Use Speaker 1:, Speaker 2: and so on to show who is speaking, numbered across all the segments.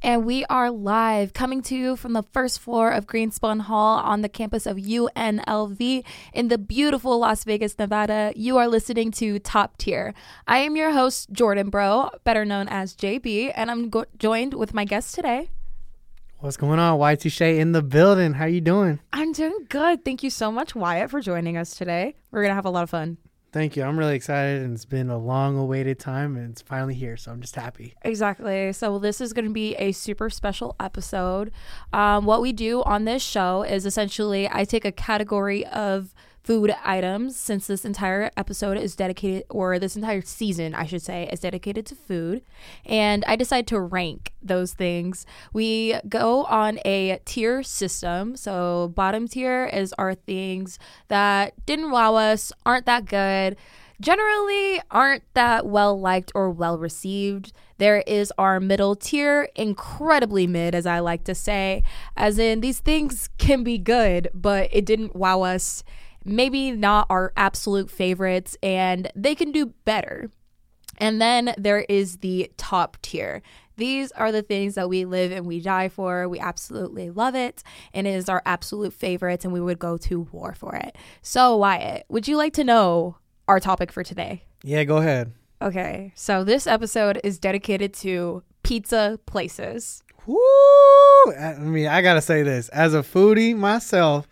Speaker 1: And we are live coming to you from the first floor of Greenspun Hall on the campus of UNLV in the beautiful Las Vegas, Nevada. You are listening to Top Tier. I am your host, Jordan Bro, better known as JB, and I'm go- joined with my guest today.
Speaker 2: What's going on? YT Shay in the building. How you doing?
Speaker 1: I'm doing good. Thank you so much, Wyatt, for joining us today. We're going to have a lot of fun.
Speaker 2: Thank you. I'm really excited, and it's been a long awaited time, and it's finally here. So I'm just happy.
Speaker 1: Exactly. So this is going to be a super special episode. Um, what we do on this show is essentially I take a category of food items since this entire episode is dedicated or this entire season I should say is dedicated to food and I decide to rank those things. We go on a tier system. So bottom tier is our things that didn't wow us, aren't that good, generally aren't that well liked or well received. There is our middle tier, incredibly mid, as I like to say, as in these things can be good, but it didn't wow us maybe not our absolute favorites, and they can do better. And then there is the top tier. These are the things that we live and we die for. We absolutely love it, and it is our absolute favorites, and we would go to war for it. So, Wyatt, would you like to know our topic for today?
Speaker 2: Yeah, go ahead.
Speaker 1: Okay, so this episode is dedicated to pizza places.
Speaker 2: Woo! I mean, I gotta say this as a foodie myself.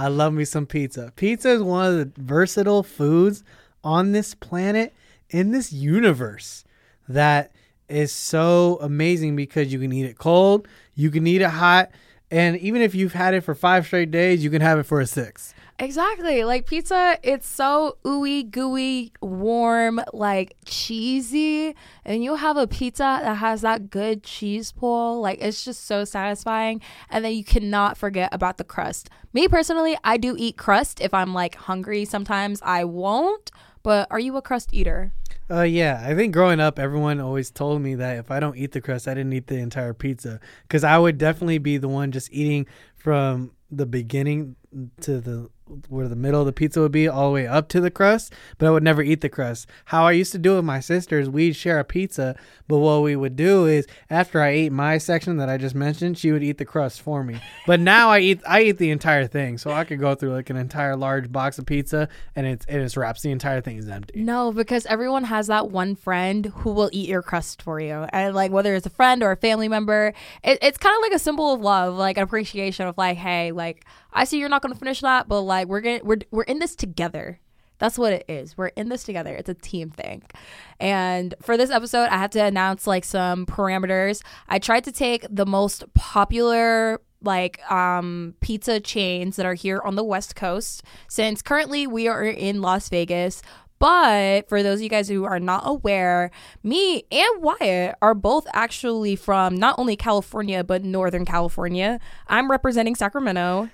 Speaker 2: I love me some pizza. Pizza is one of the versatile foods on this planet, in this universe, that is so amazing because you can eat it cold, you can eat it hot, and even if you've had it for five straight days, you can have it for a six.
Speaker 1: Exactly. Like pizza, it's so ooey gooey, warm, like cheesy. And you have a pizza that has that good cheese pull. Like it's just so satisfying. And then you cannot forget about the crust. Me personally, I do eat crust if I'm like hungry. Sometimes I won't. But are you a crust eater?
Speaker 2: Uh, yeah, I think growing up, everyone always told me that if I don't eat the crust, I didn't eat the entire pizza. Because I would definitely be the one just eating from the beginning to the where the middle of the pizza would be all the way up to the crust, but I would never eat the crust. How I used to do with my sisters, we'd share a pizza, but what we would do is after I ate my section that I just mentioned, she would eat the crust for me. But now I eat I eat the entire thing, so I could go through like an entire large box of pizza and it's it just wraps the entire thing is empty.
Speaker 1: No, because everyone has that one friend who will eat your crust for you, and like whether it's a friend or a family member, it, it's kind of like a symbol of love, like an appreciation of like, hey, like I see you're not going to finish that, but like we're to we're we're in this together. That's what it is. We're in this together. It's a team thing. And for this episode, I have to announce like some parameters. I tried to take the most popular like um pizza chains that are here on the West Coast since currently we are in Las Vegas. But for those of you guys who are not aware, me and Wyatt are both actually from not only California, but Northern California. I'm representing Sacramento.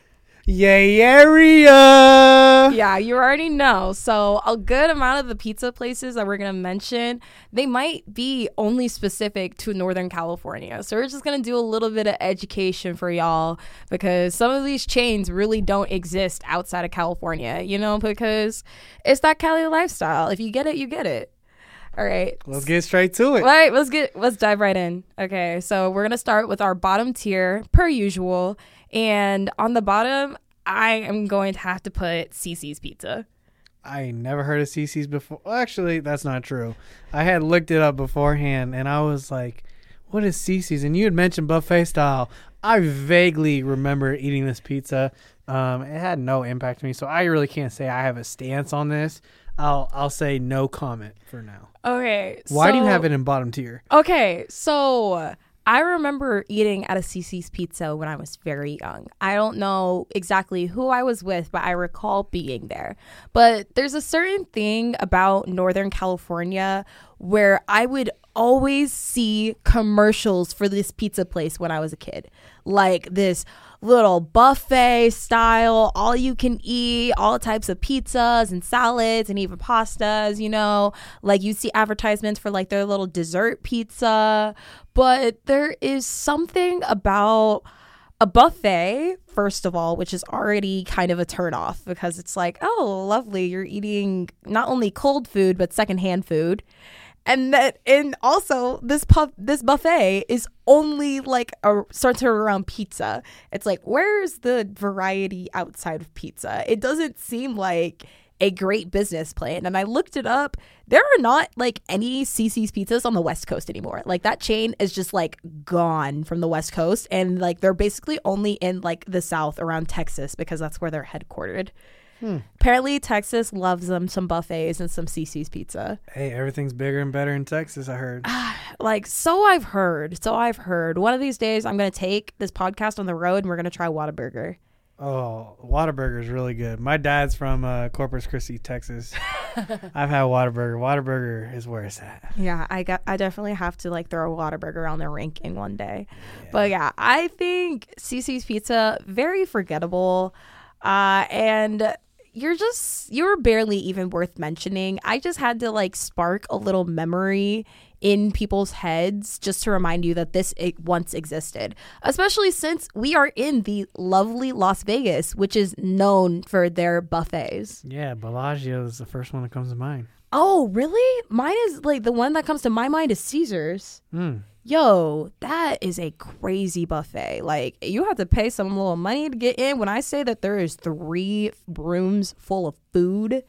Speaker 2: Yay area!
Speaker 1: Yeah, you already know. So, a good amount of the pizza places that we're to mention, they might be only specific to Northern California. So, we're just to do a little bit of education for y'all because some of these chains really don't exist outside of California, you know, because it's that Cali lifestyle. If you get it, you get it. All right.
Speaker 2: Let's get straight to it.
Speaker 1: All right, let's get let's dive right in. Okay, so we're gonna start with our bottom tier per usual, and on the bottom, I am going to have to put CiCi's Pizza.
Speaker 2: I never heard of CiCi's before. Well, actually, that's not true. I had looked it up beforehand, and I was like, "What is CiCi's?" And you had mentioned buffet style. I vaguely remember eating this pizza. Um, it had no impact on me, so I really can't say I have a stance on this. I'll I'll say no comment for now.
Speaker 1: Okay.
Speaker 2: Why do you have it in bottom tier?
Speaker 1: Okay, so I remember eating at a CC's Pizza when I was very young. I don't know exactly who I was with, but I recall being there. But there's a certain thing about Northern California where I would always see commercials for this pizza place when I was a kid. Like this little buffet style, all you can eat, all types of pizzas and salads and even pastas, you know. Like you see advertisements for like their little dessert pizza. But there is something about a buffet, first of all, which is already kind of a turnoff because it's like, oh, lovely, you're eating not only cold food, but secondhand food. And that and also this this buffet is only like a centered around pizza. It's like where's the variety outside of pizza? It doesn't seem like a great business plan. And I looked it up. There are not like any CC's pizzas on the West Coast anymore. Like that chain is just like gone from the West Coast. And like they're basically only in like the South around Texas because that's where they're headquartered. Hmm. Apparently, Texas loves them some buffets and some CC's pizza.
Speaker 2: Hey, everything's bigger and better in Texas, I heard.
Speaker 1: like, so I've heard. So I've heard. One of these days, I'm going to take this podcast on the road and we're going to try Whataburger.
Speaker 2: Oh, Whataburger is really good. My dad's from uh, Corpus Christi, Texas. I've had Whataburger. Whataburger is where it's at.
Speaker 1: Yeah, I got. I definitely have to like throw a Whataburger on the ranking one day. Yeah. But yeah, I think CC's Pizza very forgettable, uh, and you're just you're barely even worth mentioning. I just had to like spark a little memory in people's heads just to remind you that this once existed, especially since we are in the lovely Las Vegas, which is known for their buffets.
Speaker 2: Yeah, Bellagio is the first one that comes to mind.
Speaker 1: Oh, really? Mine is like the one that comes to my mind is Caesars.
Speaker 2: Mm.
Speaker 1: Yo, that is a crazy buffet. Like you have to pay some little money to get in. When I say that there is three rooms full of food,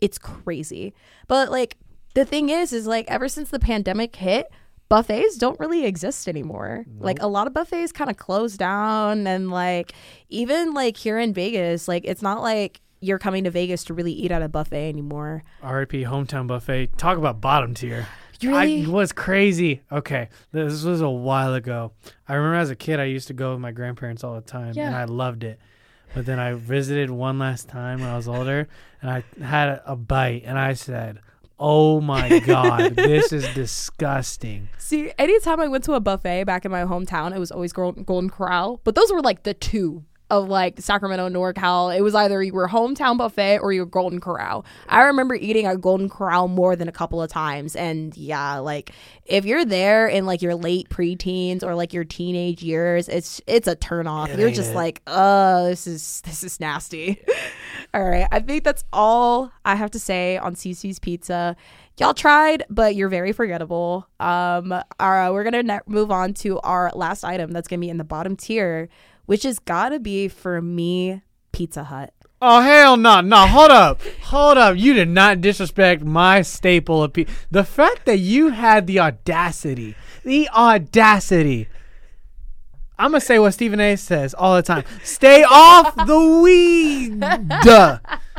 Speaker 1: it's crazy. But like the thing is, is like ever since the pandemic hit, buffets don't really exist anymore. Nope. Like a lot of buffets kind of closed down and like even like here in Vegas, like it's not like you're coming to Vegas to really eat at a buffet anymore.
Speaker 2: RIP hometown buffet. Talk about bottom tier.
Speaker 1: You really?
Speaker 2: I was crazy. Okay, this was a while ago. I remember as a kid, I used to go with my grandparents all the time, yeah. and I loved it. But then I visited one last time when I was older, and I had a bite, and I said, Oh my god, this is disgusting.
Speaker 1: See, anytime I went to a buffet back in my hometown, it was always Golden Corral, but those were like the two of like Sacramento, NorCal. It was either you were hometown buffet or you were Golden Corral. I remember eating at Golden Corral more than a couple of times, and yeah, like if you're there in like your late preteens or like your teenage years, it's it's a turn off. You're just it. like, oh, this is this is nasty. All right. I think that's all I have to say on CC's Pizza. Y'all tried, but you're very forgettable. Um, our, we're going to ne- move on to our last item that's going to be in the bottom tier, which has got to be for me Pizza Hut.
Speaker 2: Oh hell no! No, hold up, hold up! You did not disrespect my staple of pizza. The fact that you had the audacity, the audacity I'm gonna say what Stephen A. says all the time: "Stay off the weed.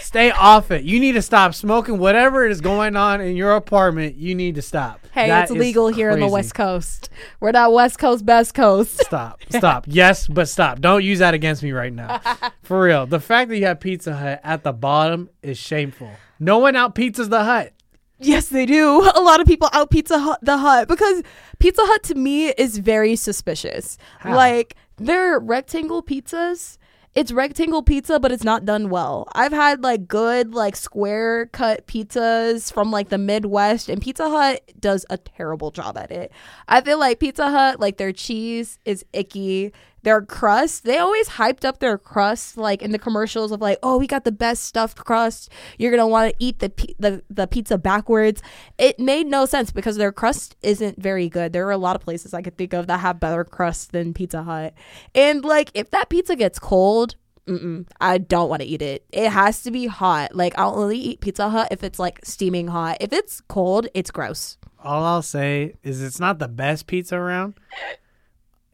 Speaker 2: Stay off it. You need to stop smoking. Whatever is going on in your apartment, you need to stop.
Speaker 1: Hey, that it's legal here in the West Coast. We're not West Coast, best coast.
Speaker 2: Stop. Stop. yes, but stop. Don't use that against me right now. For real. The fact that you have Pizza Hut at the bottom is shameful. No one out pizzas the hut.
Speaker 1: Yes, they do. A lot of people out Pizza Hut the Hut because Pizza Hut to me is very suspicious. Like they're rectangle pizzas. It's rectangle pizza, but it's not done well. I've had like good like square cut pizzas from like the Midwest, and Pizza Hut does a terrible job at it. I feel like Pizza Hut, like their cheese is icky their crust they always hyped up their crust like in the commercials of like oh we got the best stuffed crust you're gonna want to eat the, the the pizza backwards it made no sense because their crust isn't very good there are a lot of places i could think of that have better crust than pizza hut and like if that pizza gets cold Mm-mm, I don't want to eat it. It has to be hot. Like I'll only eat Pizza Hut if it's like steaming hot. If it's cold, it's gross.
Speaker 2: All I'll say is it's not the best pizza around.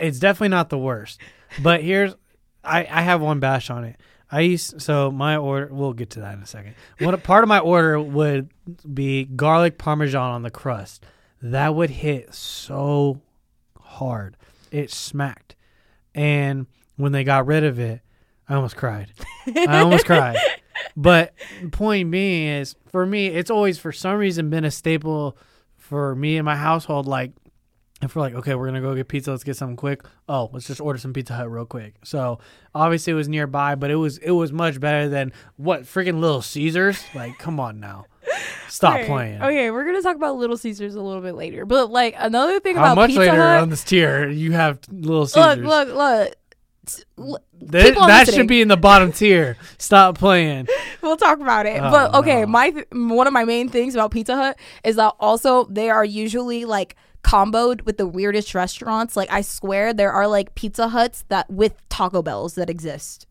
Speaker 2: It's definitely not the worst. But here's I, I have one bash on it. I used so my order. We'll get to that in a second. What part of my order would be garlic parmesan on the crust. That would hit so hard. It smacked, and when they got rid of it, I almost cried. I almost cried. But point being is, for me, it's always for some reason been a staple for me and my household. Like if we're like, okay, we're gonna go get pizza, let's get something quick. Oh, let's just order some Pizza Hut real quick. So obviously it was nearby, but it was it was much better than what freaking Little Caesars. Like, come on now, stop
Speaker 1: okay.
Speaker 2: playing.
Speaker 1: Okay, we're gonna talk about Little Caesars a little bit later, but like another thing
Speaker 2: How
Speaker 1: about
Speaker 2: much
Speaker 1: Pizza
Speaker 2: later
Speaker 1: Hut,
Speaker 2: on this tier you have Little Caesars?
Speaker 1: Look, look, look.
Speaker 2: That,
Speaker 1: listening.
Speaker 2: should be in the bottom tier. Stop playing.
Speaker 1: we'll talk about it.
Speaker 2: Oh,
Speaker 1: but okay,
Speaker 2: no.
Speaker 1: my th- one of my main things about Pizza Hut is that also they are usually like comboed with the weirdest restaurants. Like I swear there are like Pizza Huts that with Taco Bells that exist.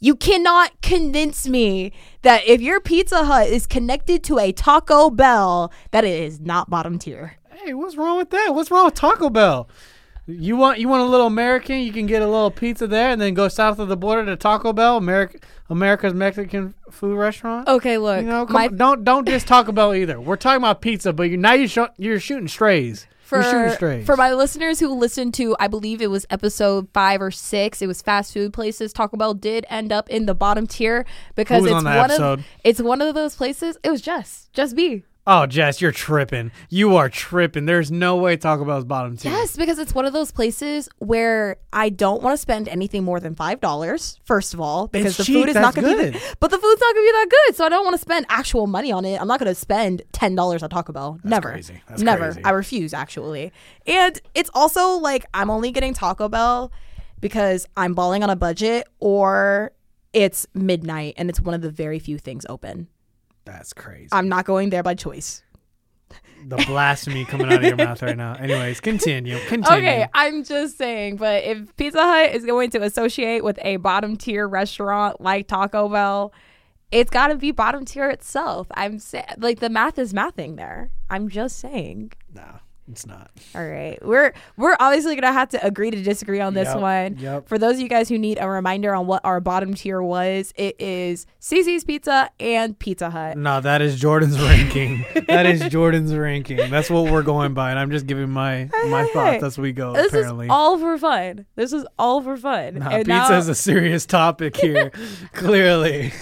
Speaker 1: You cannot convince me that if your Pizza Hut is connected to a Taco Bell, that it is not bottom tier.
Speaker 2: Hey, what's wrong with that? What's wrong with Taco Bell? You want you want a little American? You can get a little pizza there, and then go south of the border to Taco Bell, America, America's Mexican food restaurant.
Speaker 1: Okay, look,
Speaker 2: you know, come
Speaker 1: my
Speaker 2: on, don't don't just Taco Bell either. We're talking about pizza, but you now you show, you're shooting strays.
Speaker 1: For
Speaker 2: you're shooting strays.
Speaker 1: for my listeners who listened to, I believe it was episode five or six. It was fast food places. Taco Bell did end up in the bottom tier because it's
Speaker 2: on
Speaker 1: one
Speaker 2: episode?
Speaker 1: of it's one of those places. It was just just be
Speaker 2: oh, Jess, you're tripping. You are tripping. There's no way Taco Bell's bottom tier.
Speaker 1: yes because it's one of those places where I don't want to spend anything more than five dollars. First of all, because
Speaker 2: It's
Speaker 1: the
Speaker 2: cheap,
Speaker 1: food is not going to be,
Speaker 2: good.
Speaker 1: that- but the food's not going to be that good. So I don't want to spend actual money on it. I'm not going to spend ten dollars at Taco Bell. Never,
Speaker 2: crazy. That's
Speaker 1: never.
Speaker 2: crazy.
Speaker 1: I refuse actually. And it's also like I'm only getting Taco Bell because I'm balling on a budget or it's midnight and it's one of the very few things open.
Speaker 2: That's crazy.
Speaker 1: I'm not going there by choice.
Speaker 2: the blasphemy coming out of your mouth right now. Anyways, continue. Continue.
Speaker 1: Okay, I'm just saying, but if Pizza Hut is going to associate with a bottom tier restaurant like Taco Bell, it's got to be bottom tier itself. I'm saying, like the math is mathing there. I'm just saying.
Speaker 2: No, it's not.
Speaker 1: All right, we're we're obviously gonna have to agree to disagree on this
Speaker 2: Yep,
Speaker 1: one.
Speaker 2: yep.
Speaker 1: For those of you guys who need a reminder on what our bottom tier was, it is CC's Pizza and Pizza Hut.
Speaker 2: No, that is Jordan's ranking. that is Jordan's ranking. That's what we're going by, and I'm just giving my my
Speaker 1: hey,
Speaker 2: thoughts as we go.
Speaker 1: This
Speaker 2: apparently,
Speaker 1: is all for fun. This is all for fun.
Speaker 2: Nah,
Speaker 1: And
Speaker 2: pizza
Speaker 1: now-
Speaker 2: is a serious topic here. Clearly,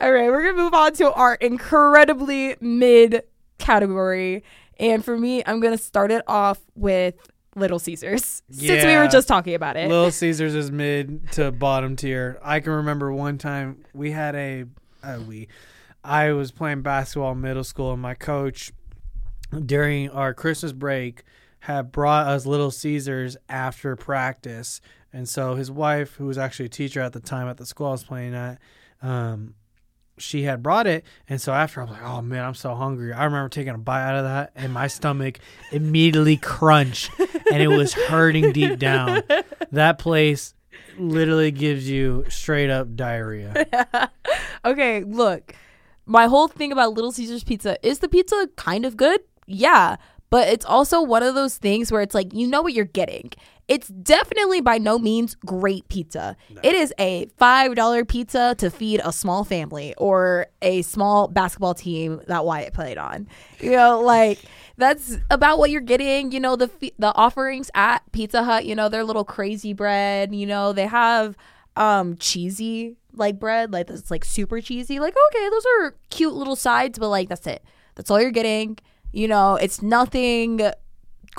Speaker 1: All right, we're gonna move on to our incredibly mid category, and for me, I'm gonna start it off with Little Caesars, since we were just talking about it.
Speaker 2: Little Caesars is mid to bottom tier. I can remember one time we had a uh, we. I was playing basketball in middle school, and my coach during our Christmas break had brought us Little Caesars after practice, and so his wife, who was actually a teacher at the time at the school I was playing at, um, she had brought it, and so after I'm like, "Oh man, I'm so hungry." I remember taking a bite out of that, and my stomach immediately crunched, and it was hurting deep down. That place literally gives you straight up diarrhea.
Speaker 1: okay, look, my whole thing about Little Caesars pizza is the pizza kind of good? Yeah, but it's also one of those things where it's like you know what you're getting. It's definitely by no means great pizza. It is a $5 pizza to feed a small family or a small basketball team that Wyatt played on. You know, like that's about what you're getting. You know, the the offerings at Pizza Hut, you know, their little crazy bread, you know, they have um cheesy like bread, like that's like super cheesy. Like, okay, those are cute little sides, but like that's it. That's all you're getting. You know, it's nothing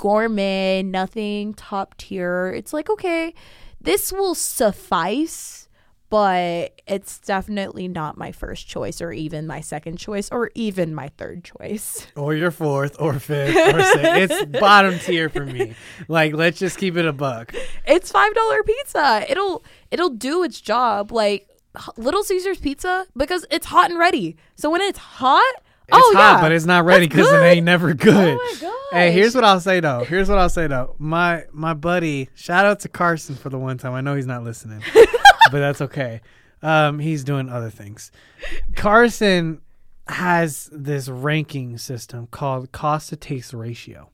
Speaker 1: gourmet, nothing top tier. It's like, okay, this will suffice, but it's definitely not my first choice or even my second choice or even my third choice.
Speaker 2: or your fourth or fifth or sixth. It's bottom tier for me. Like, let's just keep it a buck.
Speaker 1: It's five dollar pizza. It'll it'll do its job. Like Little Caesars pizza because it's hot and ready. So when it's hot, oh
Speaker 2: hot,
Speaker 1: yeah,
Speaker 2: but it's not ready because it ain't never good.
Speaker 1: Oh my
Speaker 2: Hey, here's what I'll say though. Here's what I'll say though. My my buddy, shout out to Carson for the one time. I know he's not listening, but that's okay. Um, he's doing other things. Carson has this ranking system called cost to taste ratio,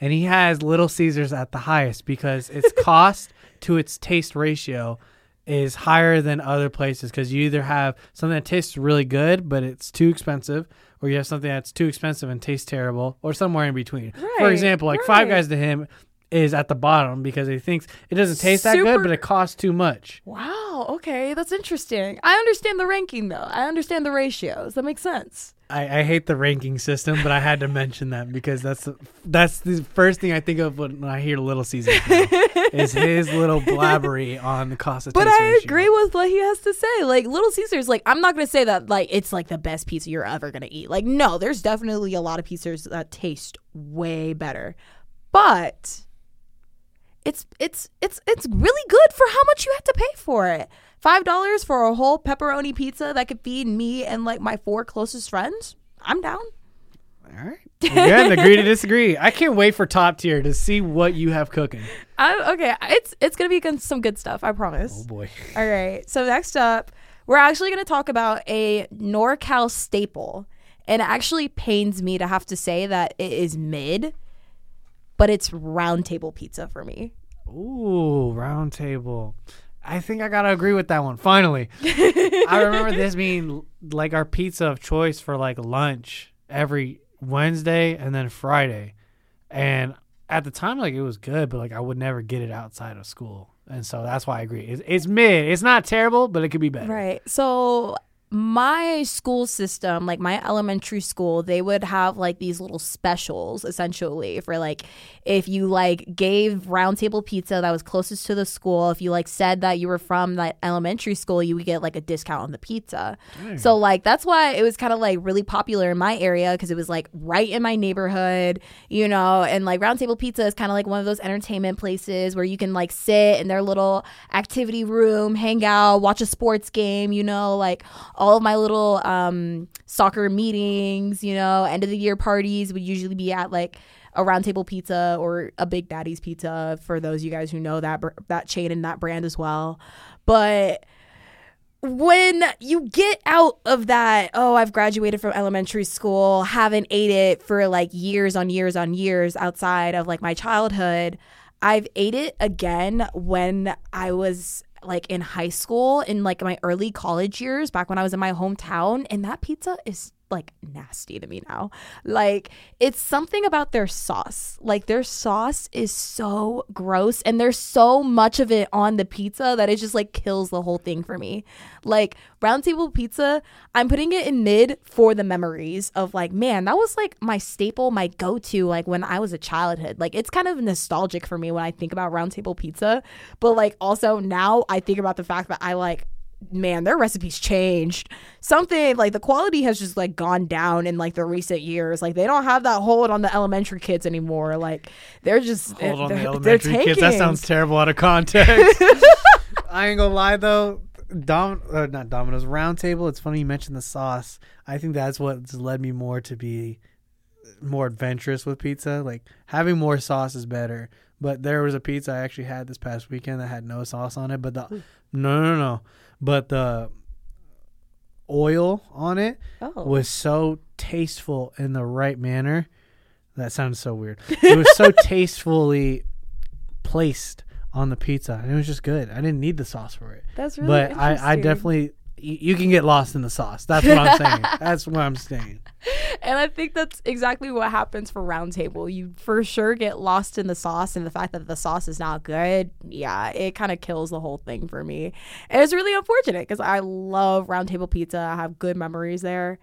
Speaker 2: and he has Little Caesars at the highest because its cost to its taste ratio is higher than other places because you either have something that tastes really good but it's too expensive or you have something that's too expensive and tastes terrible or somewhere in between
Speaker 1: Right, for
Speaker 2: example like five guys to him is at the bottom because he thinks it doesn't taste that good but it costs too much
Speaker 1: Wow. Okay, that's interesting. I understand the ranking though. I understand the ratios. That makes sense.
Speaker 2: I, I hate the ranking system but i had to mention that because that's the, that's the first thing i think of when i hear little caesar is his little blabbery on the cost of
Speaker 1: But I
Speaker 2: ratio.
Speaker 1: agree with what he has to say. Like Little Caesars, like I'm not gonna say that like it's like the best pizza you're ever gonna eat. Like no, there's definitely a lot of pizzas that taste way better, but it's it's it's it's really good for how much you have to pay for it. Five dollars for a whole pepperoni pizza that could feed me and like my four closest friends. I'm down.
Speaker 2: All right. Again, agree to disagree. I can't wait for top tier to see what you have cooking.
Speaker 1: I, okay, it's it's gonna be good, some good stuff. I promise.
Speaker 2: Oh boy.
Speaker 1: All right. So next up, we're actually gonna talk about a NorCal staple, and it actually pains me to have to say that it is mid, but it's round table pizza for me.
Speaker 2: Ooh, round table. I think I gotta agree with that one. Finally, I remember this being like our pizza of choice for like lunch every Wednesday and then Friday, and at the time like it was good, but like I would never get it outside of school, and so that's why I agree. It's, it's mid. It's not terrible, but it could be better.
Speaker 1: Right. So my school system, like my elementary school, they would have like these little specials essentially for like if you like gave roundtable pizza that was closest to the school, if you like said that you were from that elementary school, you would get like a discount on the pizza. So like that's why it was kind of like really popular in my area because it was like right in my neighborhood, you know, and like roundtable pizza is kind of like one of those entertainment places where you can like sit in their little activity room, hang out, watch a sports game, you know, like all of my little um, soccer meetings, you know, end of the year parties would usually be at like a round table pizza or a Big Daddy's pizza for those of you guys who know that that chain and that brand as well. But when you get out of that, oh, I've graduated from elementary school, haven't ate it for like years on years on years outside of like my childhood, I've ate it again when I was like in high school in like my early college years back when I was in my hometown and that pizza is like nasty to me now. Like it's something about their sauce. Like their sauce is so gross and there's so much of it on the pizza that it just like kills the whole thing for me. Like round table pizza, I'm putting it in mid for the memories of like, man, that was like my staple, my go-to like when I was a childhood. Like it's kind of nostalgic for me when I think about round table pizza, but like also now I think about the fact that I like man, their recipes changed. Something like the quality has just like gone down in like the recent years. Like they don't have that hold on the elementary kids anymore. Like they're just
Speaker 2: hold on
Speaker 1: they're,
Speaker 2: the elementary
Speaker 1: they're
Speaker 2: kids. That sounds terrible out of context. I ain't gonna lie though. Dom, uh, not Domino's Round Table. It's funny you mentioned the sauce. I think that's what's led me more to be more adventurous with pizza. Like having more sauce is better. But there was a pizza I actually had this past weekend that had no sauce on it. But the no no no, but the oil on it
Speaker 1: Oh.
Speaker 2: was so tasteful in the right manner. That sounds so weird. It was so tastefully placed on the pizza, and it was just good. I didn't need the sauce for it,
Speaker 1: That's really
Speaker 2: but I, I definitely you can get lost in the sauce. That's what I'm saying. That's what I'm saying.
Speaker 1: And I think that's exactly what happens for Roundtable. You for sure get lost in the sauce and the fact that the sauce is not good. Yeah, it kind of kills the whole thing for me. And it's really unfortunate because I love Roundtable pizza. I have good memories there,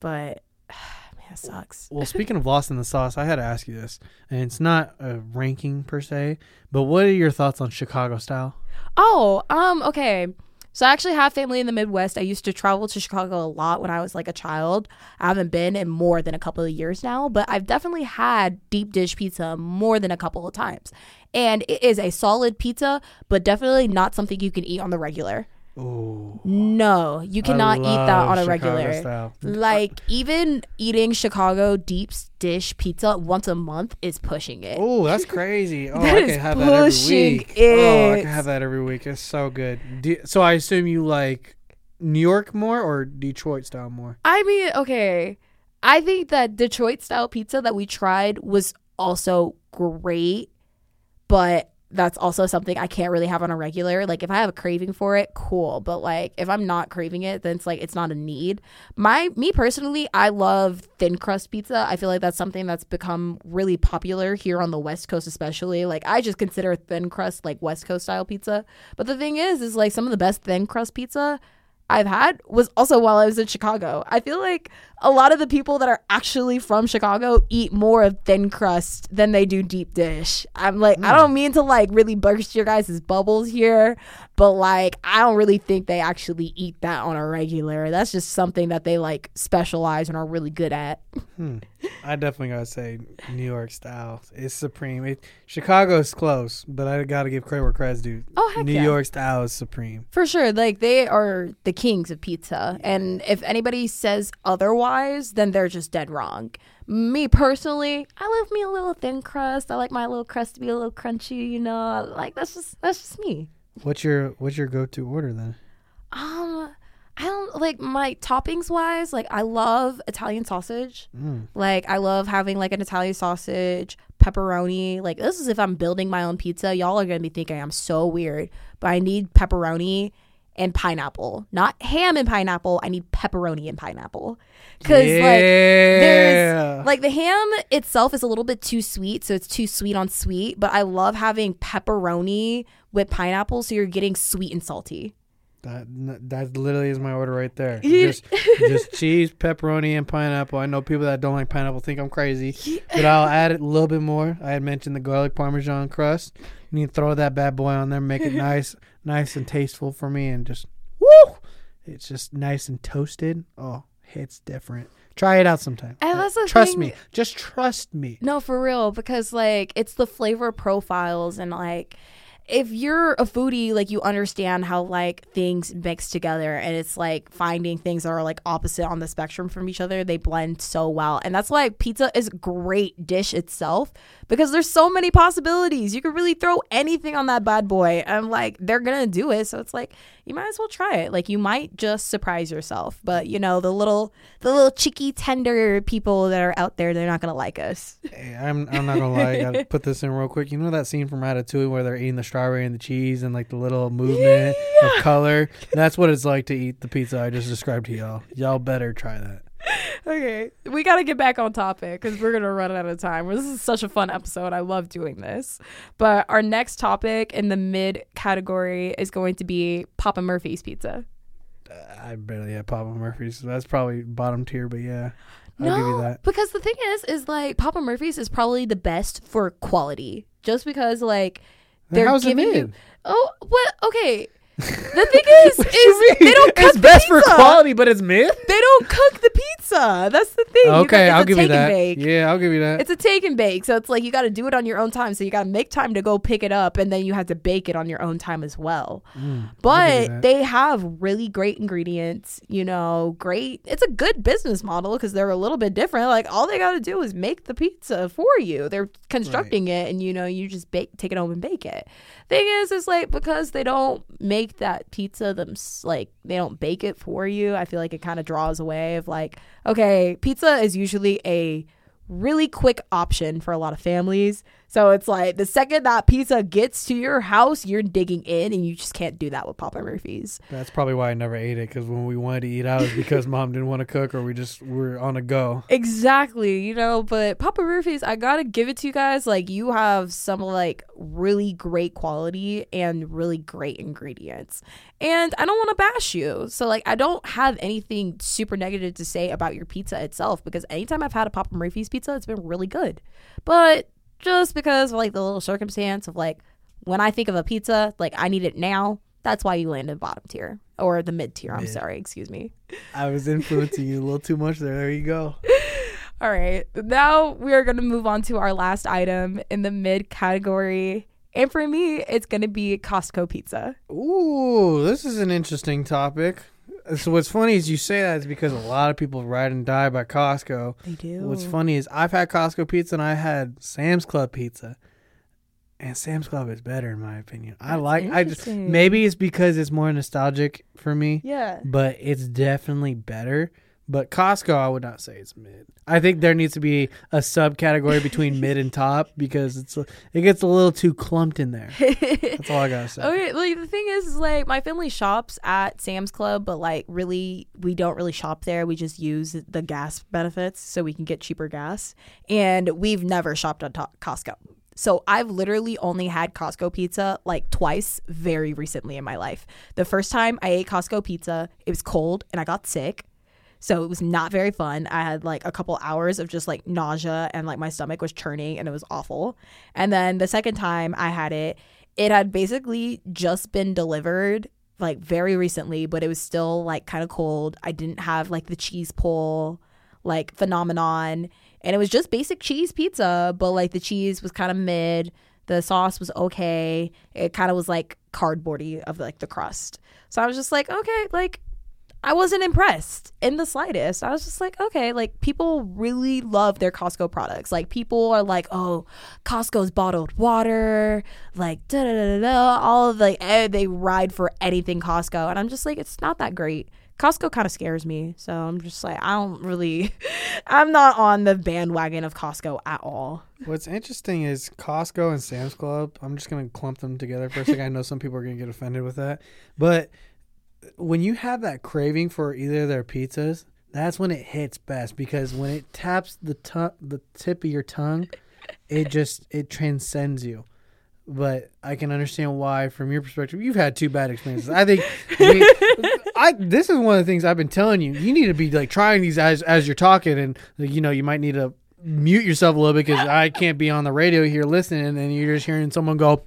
Speaker 1: but man, it sucks.
Speaker 2: Well, speaking of lost in the sauce, I had to ask you this, and it's not a ranking per se, but what are your thoughts on Chicago style?
Speaker 1: Oh, um, okay. So I actually have family in the Midwest. I used to travel to Chicago a lot when I was like a child. I haven't been in more than a couple of years now, but I've definitely had deep dish pizza more than a couple of times. And it is a solid pizza, but definitely not something you can eat on the regular.
Speaker 2: Oh,
Speaker 1: No, you cannot eat that on a regular.
Speaker 2: Style.
Speaker 1: Like even eating Chicago deep dish pizza once a month is pushing it.
Speaker 2: Oh, that's crazy. Oh,
Speaker 1: That
Speaker 2: I
Speaker 1: is
Speaker 2: can have that every
Speaker 1: pushing
Speaker 2: week. Oh, I
Speaker 1: it.
Speaker 2: can have that every week. It's so good. Do, so I assume you like New York more or Detroit style more?
Speaker 1: I mean, okay. I think that Detroit style pizza that we tried was also great, but that's also something I can't really have on a regular. Like if I have a craving for it, cool. But like if I'm not craving it, then it's like it's not a need. My me personally, I love thin crust pizza. I feel like that's something that's become really popular here on the West Coast especially. Like I just consider thin crust like West Coast style pizza. But the thing is is like some of the best thin crust pizza I've had was also while I was in Chicago. I feel like a lot of the people that are actually from Chicago eat more of thin crust than they do deep dish. I'm like, I don't mean to like really burst your guys' bubbles here, but like, I don't really think they actually eat that on a regular. That's just something that they like specialize and are really good at.
Speaker 2: Hmm. I definitely gotta say New York style is supreme. It, Chicago's close, but I gotta give credit where credit's due.
Speaker 1: Oh, heck
Speaker 2: New
Speaker 1: yeah.
Speaker 2: York style is supreme.
Speaker 1: For sure. Like they are the kings of pizza. And if anybody says otherwise, then they're just dead wrong. Me personally, I love me a little thin crust. I like my little crust to be a little crunchy, you know. Like that's just that's just me.
Speaker 2: What's your what's your go to order then?
Speaker 1: Um I don't like my toppings wise, like I love Italian sausage.
Speaker 2: Mm.
Speaker 1: Like I love having like an Italian sausage, pepperoni. Like this is if I'm building my own pizza. Y'all are gonna be thinking I'm so weird, but I need pepperoni and pineapple, not ham and pineapple. I need pepperoni and pineapple because
Speaker 2: yeah.
Speaker 1: like there's like the ham itself is a little bit too sweet, so it's too sweet on sweet. But I love having pepperoni with pineapple, so you're getting sweet and salty.
Speaker 2: That that literally is my order right there. Just just cheese, pepperoni, and pineapple. I know people that don't like pineapple think I'm crazy, but I'll add it a little bit more. I had mentioned the garlic parmesan crust. You need to throw that bad boy on there, make it nice, nice and tasteful for me, and just woo! It's just nice and toasted. Oh, hits different. Try it out sometime.
Speaker 1: And that's the
Speaker 2: trust
Speaker 1: thing-
Speaker 2: me. Just trust me.
Speaker 1: No, for real, because like it's the flavor profiles and like if you're a foodie, like you understand how like things mix together and it's like finding things that are like opposite on the spectrum from each other. They blend so well. And that's why pizza is a great dish itself because there's so many possibilities. You could really throw anything on that bad boy and I'm like they're gonna do it. So it's like you might as well try it. Like you might just surprise yourself. But you know, the little the little cheeky tender people that are out there, they're not gonna like us.
Speaker 2: Hey, I'm I'm not gonna lie. I gotta put this in real quick. You know that scene from Ratatouille where they're eating the strawberry and the cheese and like the little movement of color. That's what it's like to eat the pizza I just described to y'all. Y'all better try that.
Speaker 1: Okay, we got to get back on topic because we're gonna run out of time. This is such a fun episode. I love doing this. But our next topic in the mid category is going to be Papa Murphy's pizza.
Speaker 2: Uh, I barely had Papa Murphy's. So that's probably bottom tier, but yeah, I'll that.
Speaker 1: because the thing is, is like Papa Murphy's is probably the best for quality, just because like they're
Speaker 2: how's it
Speaker 1: giving you. Oh, what? Okay. The thing is, is they don't cook
Speaker 2: It's
Speaker 1: the
Speaker 2: best for quality, but it's myth.
Speaker 1: They don't cook the pizza. That's the thing.
Speaker 2: Okay, I'll give you that.
Speaker 1: bake.
Speaker 2: Yeah, I'll give you that.
Speaker 1: It's a take and bake. So it's like you got to do it on your own time. So you got to make time to go pick it up and then you have to bake it on your own time as well.
Speaker 2: Mm, I'll give you
Speaker 1: But they have really great ingredients, you know, great. It's a good business model because they're a little bit different. Like all they got to do is make the pizza for you. They're constructing it and you know, you just bake take it home and bake it. Thing is is like because they don't make that pizza them like they don't bake it for you. I feel like it kind of draws away of like okay, pizza is usually a really quick option for a lot of families. So it's like the second that pizza gets to your house, you're digging in, and you just can't do that with Papa Murphy's.
Speaker 2: That's probably why I never ate it because when we wanted to eat out, it was because mom didn't want to cook or we just were on a go.
Speaker 1: Exactly, you know, but Papa Murphy's, I gotta give it to you guys. Like, you have some like really great quality and really great ingredients. And I don't wanna bash you. So, like, I don't have anything super negative to say about your pizza itself because anytime I've had a Papa Murphy's pizza, it's been really good. But just because of like the little circumstance of like when I think of a pizza, like I need it now, that's why you landed bottom tier or the mid tier. I'm sorry, excuse me.
Speaker 2: I was influencing you a little too much there. There you go.
Speaker 1: All right. Now we are going to move on to our last item in the mid category. And for me, it's going to be Costco pizza.
Speaker 2: Ooh, this is an interesting topic. So what's funny is you say that is because a lot of people ride and die by Costco.
Speaker 1: They do.
Speaker 2: What's funny is I've had Costco pizza and I had Sam's Club pizza. And Sam's Club is better in my opinion. I like I just maybe it's because it's more nostalgic for me,
Speaker 1: Yeah.
Speaker 2: but it's definitely better. But Costco I would not say it's mid. I think there needs to be a subcategory between mid and top because it's it gets a little too clumped in there. That's all I got to say.
Speaker 1: Okay, like the thing is, is, like my family shops at Sam's Club, but like really, we don't really shop there. We just use the gas benefits so we can get cheaper gas, and we've never shopped at Costco. So I've literally only had Costco pizza like twice very recently in my life. The first time I ate Costco pizza, it was cold and I got sick. So it was not very fun. I had like a couple hours of just like nausea and like my stomach was churning and it was awful. And then the second time I had it, it had basically just been delivered like very recently, but it was still like kind of cold. I didn't have like the cheese pull like phenomenon and it was just basic cheese pizza, but like the cheese was kind of mid. The sauce was okay. It kind of was like cardboardy of like the crust. So I was just like, okay, like I wasn't impressed in the slightest. I was just like, okay, like people really love their Costco products. Like people are like, oh, Costco's bottled water, like da da da da. All of like eh, they ride for anything Costco, and I'm just like, it's not that great. Costco kind of scares me, so I'm just like, I don't really, I'm not on the bandwagon of Costco at all.
Speaker 2: What's interesting is Costco and Sam's Club. I'm just gonna clump them together for a second. I know some people are gonna get offended with that, but when you have that craving for either of their pizzas, that's when it hits best because when it taps the the tip of your tongue, it just it transcends you. But I can understand why, from your perspective, you've had two bad experiences. I think, we, I this is one of the things I've been telling you. You need to be like trying these as as you're talking, and you know you might need to mute yourself a little bit because I can't be on the radio here listening, and you're just hearing someone go.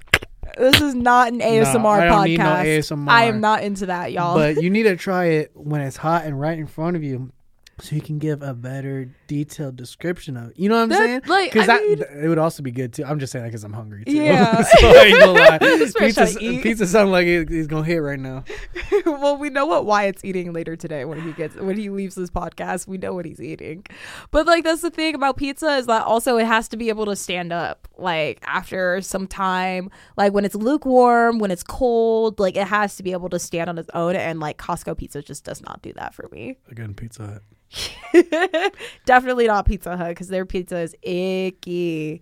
Speaker 1: This is not an ASMR
Speaker 2: I don't need no
Speaker 1: podcast.
Speaker 2: ASMR.
Speaker 1: I am not into that, y'all.
Speaker 2: But you need to try it when it's hot and right in front of you, so you can give a better detailed description of it. You know what I'm
Speaker 1: That-
Speaker 2: saying?
Speaker 1: like,
Speaker 2: Because that
Speaker 1: mean-
Speaker 2: it would also be good too. I'm just saying that because I'm hungry too.
Speaker 1: Yeah.
Speaker 2: so I ain't gonna lie. Pizza, pizza sounds like it, it's gonna hit right now.
Speaker 1: well, we know what Wyatt's eating later today when he gets when he leaves this podcast. We know what he's eating. But like that's the thing about pizza is that also it has to be able to stand up like after some time. Like when it's lukewarm, when it's cold, like it has to be able to stand on its own and like Costco pizza just does not do that for me.
Speaker 2: Again, Pizza Hut.
Speaker 1: Definitely not Pizza Hut because their pizza is icky.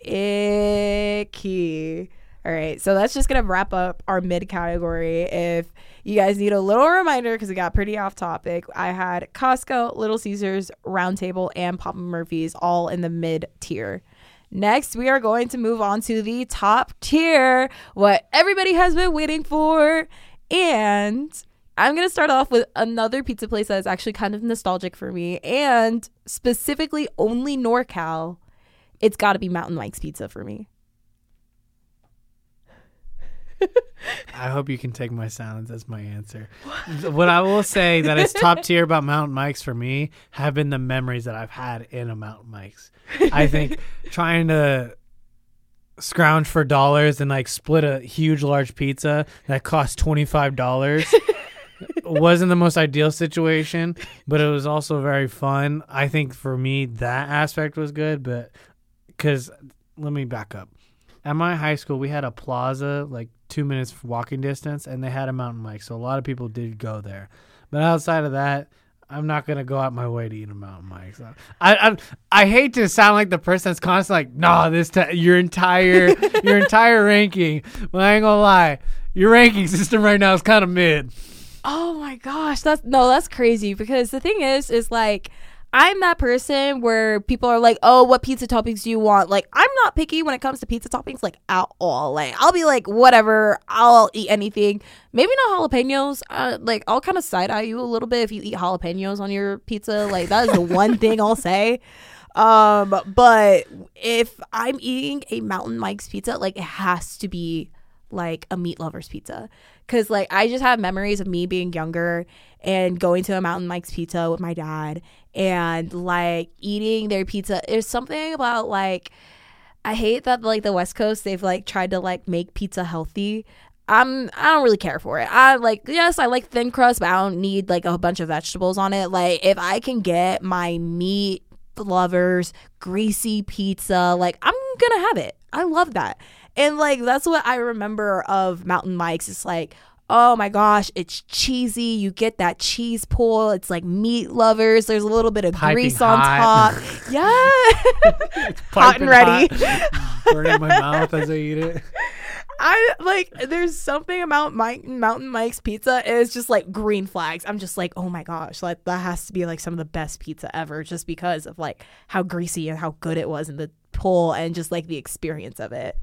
Speaker 1: Icky. All right, so that's just gonna wrap up our mid category. If you guys need a little reminder, because it got pretty off topic, I had Costco, Little Caesars, Roundtable, and Papa Murphy's all in the mid tier. Next, we are going to move on to the top tier, what everybody has been waiting for. And I'm going to start off with another pizza place that is actually kind of nostalgic for me and specifically only NorCal. It's got to be Mountain Mike's Pizza for me.
Speaker 2: I hope you can take my silence as my answer. what I will say that is top tier about Mountain Mike's for me have been the memories that I've had in a Mountain Mike's. I think trying to scrounge for dollars and like split a huge large pizza that cost twenty five dollars wasn't the most ideal situation, but it was also very fun. I think for me that aspect was good, but because let me back up. At my high school, we had a plaza like two minutes walking distance, and they had a Mountain Mike, so a lot of people did go there. But outside of that, I'm not gonna go out my way to eat a Mountain Mike. So I, I I hate to sound like the person that's constantly like, nah, this t- your entire your entire ranking. But I ain't gonna lie, your ranking system right now is kind of mid.
Speaker 1: Oh my gosh, that's no, that's crazy because the thing is is like I'm that person where people are like, "Oh, what pizza toppings do you want?" Like, I'm not picky when it comes to pizza toppings like at all. Like, I'll be like, "Whatever, I'll eat anything." Maybe not jalapenos. Uh, like, I'll kind of side eye you a little bit if you eat jalapenos on your pizza. Like, that is the one thing I'll say. Um, but if I'm eating a Mountain Mike's pizza, like it has to be like a meat lover's pizza because like i just have memories of me being younger and going to a mountain mike's pizza with my dad and like eating their pizza. There's something about like i hate that like the west coast they've like tried to like make pizza healthy. I'm i don't really care for it. I like yes i like thin crust but i don't need like a bunch of vegetables on it. Like if i can get my meat lovers greasy pizza like i'm gonna have it. I love that and like that's what I remember of Mountain Mike's. It's like, oh my gosh, it's cheesy. You get that cheese pull. It's like meat lovers. There's a little bit of
Speaker 2: Piping
Speaker 1: grease on
Speaker 2: hot.
Speaker 1: top. Yeah. hot
Speaker 2: Piping
Speaker 1: and ready.
Speaker 2: hot, burning my mouth as I eat it.
Speaker 1: I like there's something about Mike Mountain Mike's pizza is just like green flags. I'm just like, oh my gosh, like that has to be like some of the best pizza ever, just because of like how greasy and how good it was in the pull and just like the experience of it.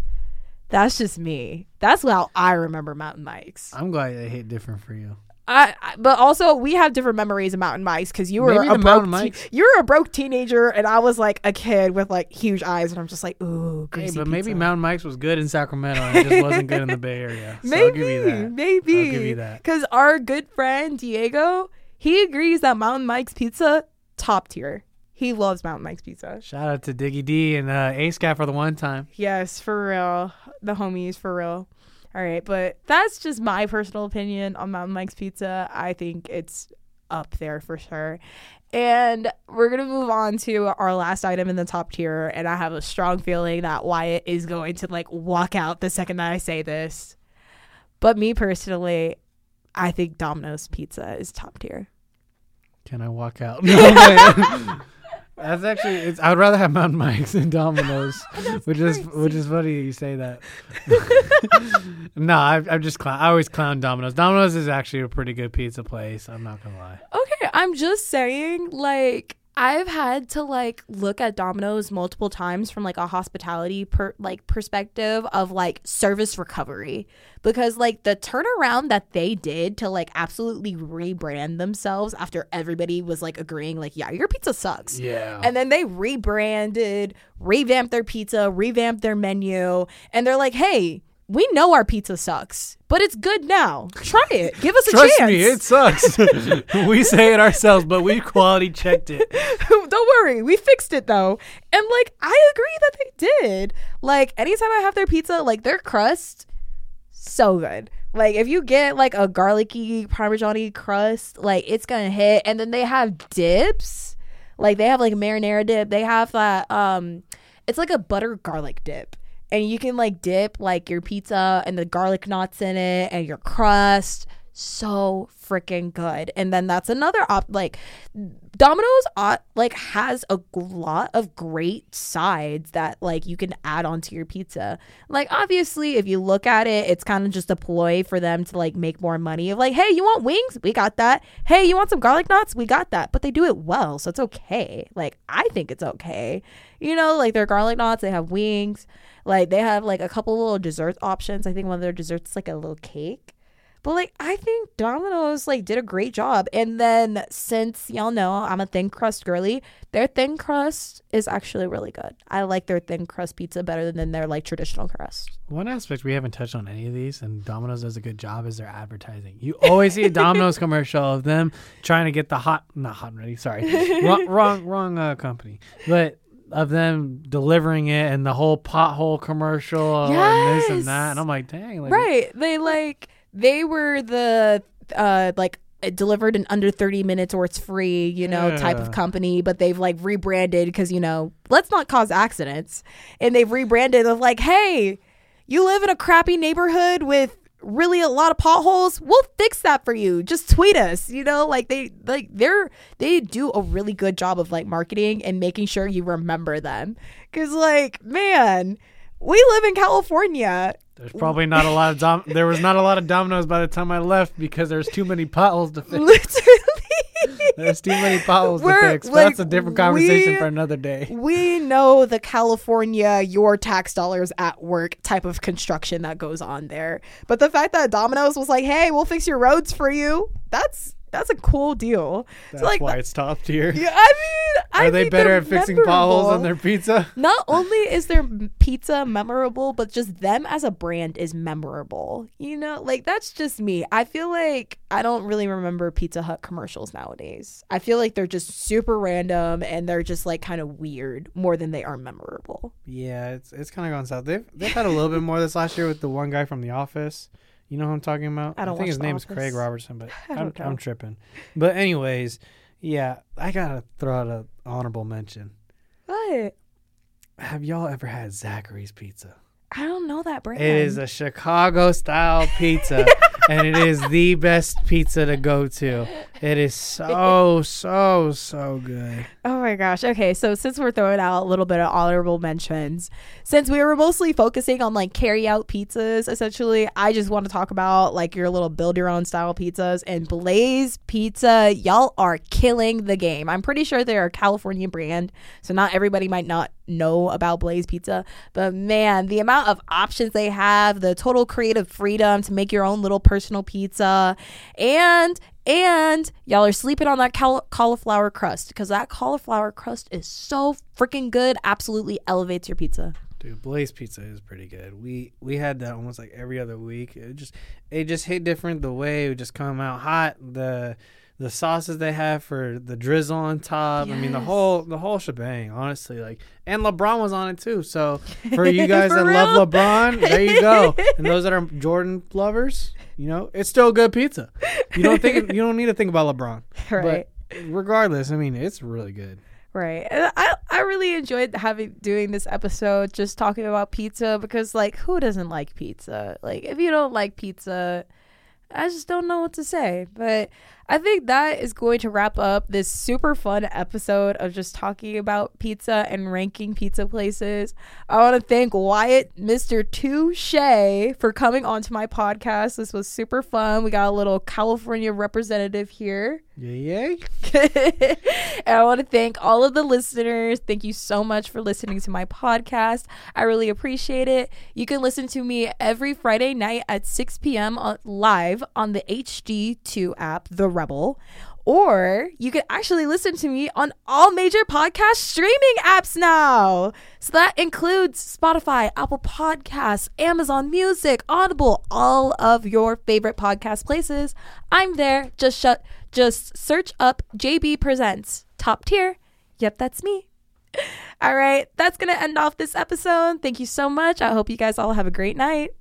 Speaker 1: That's just me. That's how I remember Mountain Mike's.
Speaker 2: I'm glad they hit different for you.
Speaker 1: I, I- but also we have different memories of Mountain Mike's because you were
Speaker 2: Maybe
Speaker 1: a broke
Speaker 2: Mountain
Speaker 1: te- you were a broke teenager and I was like a kid with like huge eyes and I'm just like ooh
Speaker 2: Hey, but maybe. Mountain Mike's was good in Sacramento and it just wasn't good in the Bay Area. So
Speaker 1: maybe
Speaker 2: I'll give you that.
Speaker 1: maybe
Speaker 2: I'll give you that.
Speaker 1: because our good friend Diego he agrees that Mountain Mike's pizza top tier. He loves Mountain Mike's pizza.
Speaker 2: Shout out to Diggy D and uh, ASCAP for the one time.
Speaker 1: Yes, for real. The homies, for real. All right, but that's just my personal opinion on Mountain Mike's Pizza. I think it's up there for sure. And we're going to move on to our last item in the top tier. And I have a strong feeling that Wyatt is going to like walk out the second that I say this. But me personally, I think Domino's Pizza is top tier.
Speaker 2: Can I walk out? No, man. That's actually. It's, I would rather have Mountain Mike's than Domino's, which is which is funny you say that. no, I, I'm just clown. I always clown Domino's. Domino's is actually a pretty good pizza place. I'm not gonna lie.
Speaker 1: Okay, I'm just saying, like, I've had to like look at Domino's multiple times from like a hospitality per like perspective of like service recovery because like the turnaround that they did to like absolutely rebrand themselves after everybody was like agreeing like yeah your pizza sucks
Speaker 2: Yeah.
Speaker 1: and then they rebranded, revamped their pizza, revamped their menu, and they're like, "Hey, we know our pizza sucks, but it's good now. Try it. Give us a
Speaker 2: Trust
Speaker 1: chance."
Speaker 2: me, it sucks. we say it ourselves, but we quality checked it.
Speaker 1: Don't worry, we fixed it though. And like I agree that they did. Like anytime I have their pizza, like their crust so good. Like if you get like a garlicky parmesan crust, like it's gonna hit. And then they have dips. Like they have like marinara dip. They have that um it's like a butter garlic dip. And you can like dip like your pizza and the garlic knots in it and your crust. So freaking good. And then that's another op like Domino's uh, like has a lot of great sides that like you can add onto your pizza. Like obviously, if you look at it, it's kind of just a ploy for them to like make more money. Of like, hey, you want wings? We got that. Hey, you want some garlic knots? We got that. But they do it well, so it's okay. Like I think it's okay. You know, like their garlic knots, they have wings. Like they have like a couple little dessert options. I think one of their desserts is like a little cake. But like I think Domino's like did a great job. And then since y'all know I'm a thin crust girly, their thin crust is actually really good. I like their thin crust pizza better than their like traditional crust.
Speaker 2: One aspect we haven't touched on any of these, and Domino's does a good job, is their advertising. You always see a Domino's commercial of them trying to get the hot, not hot and ready, sorry, wrong, wrong, wrong uh, company, but of them delivering it and the whole pothole commercial and this and that, and I'm like, dang, like,
Speaker 1: Right. They like they were the uh like it delivered in under 30 minutes or it's free, you know, type of company, but they've like rebranded because, you know, let's not cause accidents. And they've rebranded of like, hey, you live in a crappy neighborhood with really a lot of potholes we'll fix that for you. Just tweet us you know like they like they're they do a really good job of like marketing and making sure you remember them. Because like man we live in california.
Speaker 2: There's probably not a lot of dom- there was not a lot of Domino's by the time I left because there's too many potholes to fix. There's too many potholes to fix.
Speaker 1: Like,
Speaker 2: that's a different conversation
Speaker 1: we-
Speaker 2: for another day.
Speaker 1: we know the California your tax dollars at work type of construction that goes on there. But the fact that Domino's was like, "Hey, we'll fix your roads for you." That's that's a cool deal.
Speaker 2: That's
Speaker 1: so like
Speaker 2: why it's top tier.
Speaker 1: yeah, I mean, I
Speaker 2: Are they better at fixing potholes on their pizza?
Speaker 1: Not only is their pizza memorable, but just them as a brand is memorable. You know, like that's just me. I feel like I don't really remember Pizza Hut commercials nowadays. I feel like they're just super random and they're just like kind of weird more than they are memorable.
Speaker 2: Yeah, it's it's kind of gone south. They've they've had a little bit more this last year with the one guy from The Office. You know who I'm talking about?
Speaker 1: I don't
Speaker 2: think
Speaker 1: watch
Speaker 2: his name is Craig Robertson, but
Speaker 1: I
Speaker 2: I'm. I'm tripping. But anyways, yeah, I gotta throw out an honorable mention.
Speaker 1: What?
Speaker 2: Have y'all ever had Zachary's Pizza?
Speaker 1: I don't know that brand.
Speaker 2: It is a Chicago style pizza. and it is the best pizza to go to. It is so so so good.
Speaker 1: Oh my gosh. Okay, so since we're throwing out a little bit of honorable mentions, since we were mostly focusing on like carry out pizzas, essentially, I just want to talk about like your little build your own style pizzas and Blaze Pizza. Y'all are killing the game. I'm pretty sure they're a California brand, so not everybody might not know about Blaze Pizza, but man, the amount of options they have, the total creative freedom to make your own little personal pizza, and and y'all are sleeping on that caul- cauliflower crust because that cauliflower crust is so freaking good. Absolutely elevates your pizza.
Speaker 2: Dude, Blaze Pizza is pretty good. We we had that almost like every other week. It just it just hit different. The way it would just come out hot. The the sauces they have for the drizzle on top. I mean the whole the whole shebang. Honestly, like and LeBron was on it too. So for you guys
Speaker 1: For
Speaker 2: that love? LeBron, there you go. and those that are Jordan lovers, you know, it's still good pizza. You don't think you don't need to think about LeBron.
Speaker 1: Right.
Speaker 2: But regardless, I mean, it's really good.
Speaker 1: Right. And I I really enjoyed having doing this episode just talking about pizza because like who doesn't like pizza? Like if you don't like pizza, I just don't know what to say. But I think that is going to wrap up this super fun episode of just talking about pizza and ranking pizza places. I want to thank Wyatt, Mr. Touche, for coming onto my podcast. This was super fun. We got a little California representative here.
Speaker 2: Yay.
Speaker 1: and I want to thank all of the listeners. Thank you so much for listening to my podcast. I really appreciate it. You can listen to me every Friday night at 6 p.m. live on the HD2 app, The Rebel. Or you can actually listen to me on all major podcast streaming apps now. So that includes Spotify, Apple Podcasts, Amazon Music, Audible, all of your favorite podcast places. I'm there. Just shut just search up JB Presents Top Tier. Yep, that's me. All right, that's going to end off this episode. Thank you so much. I hope you guys all have a great night.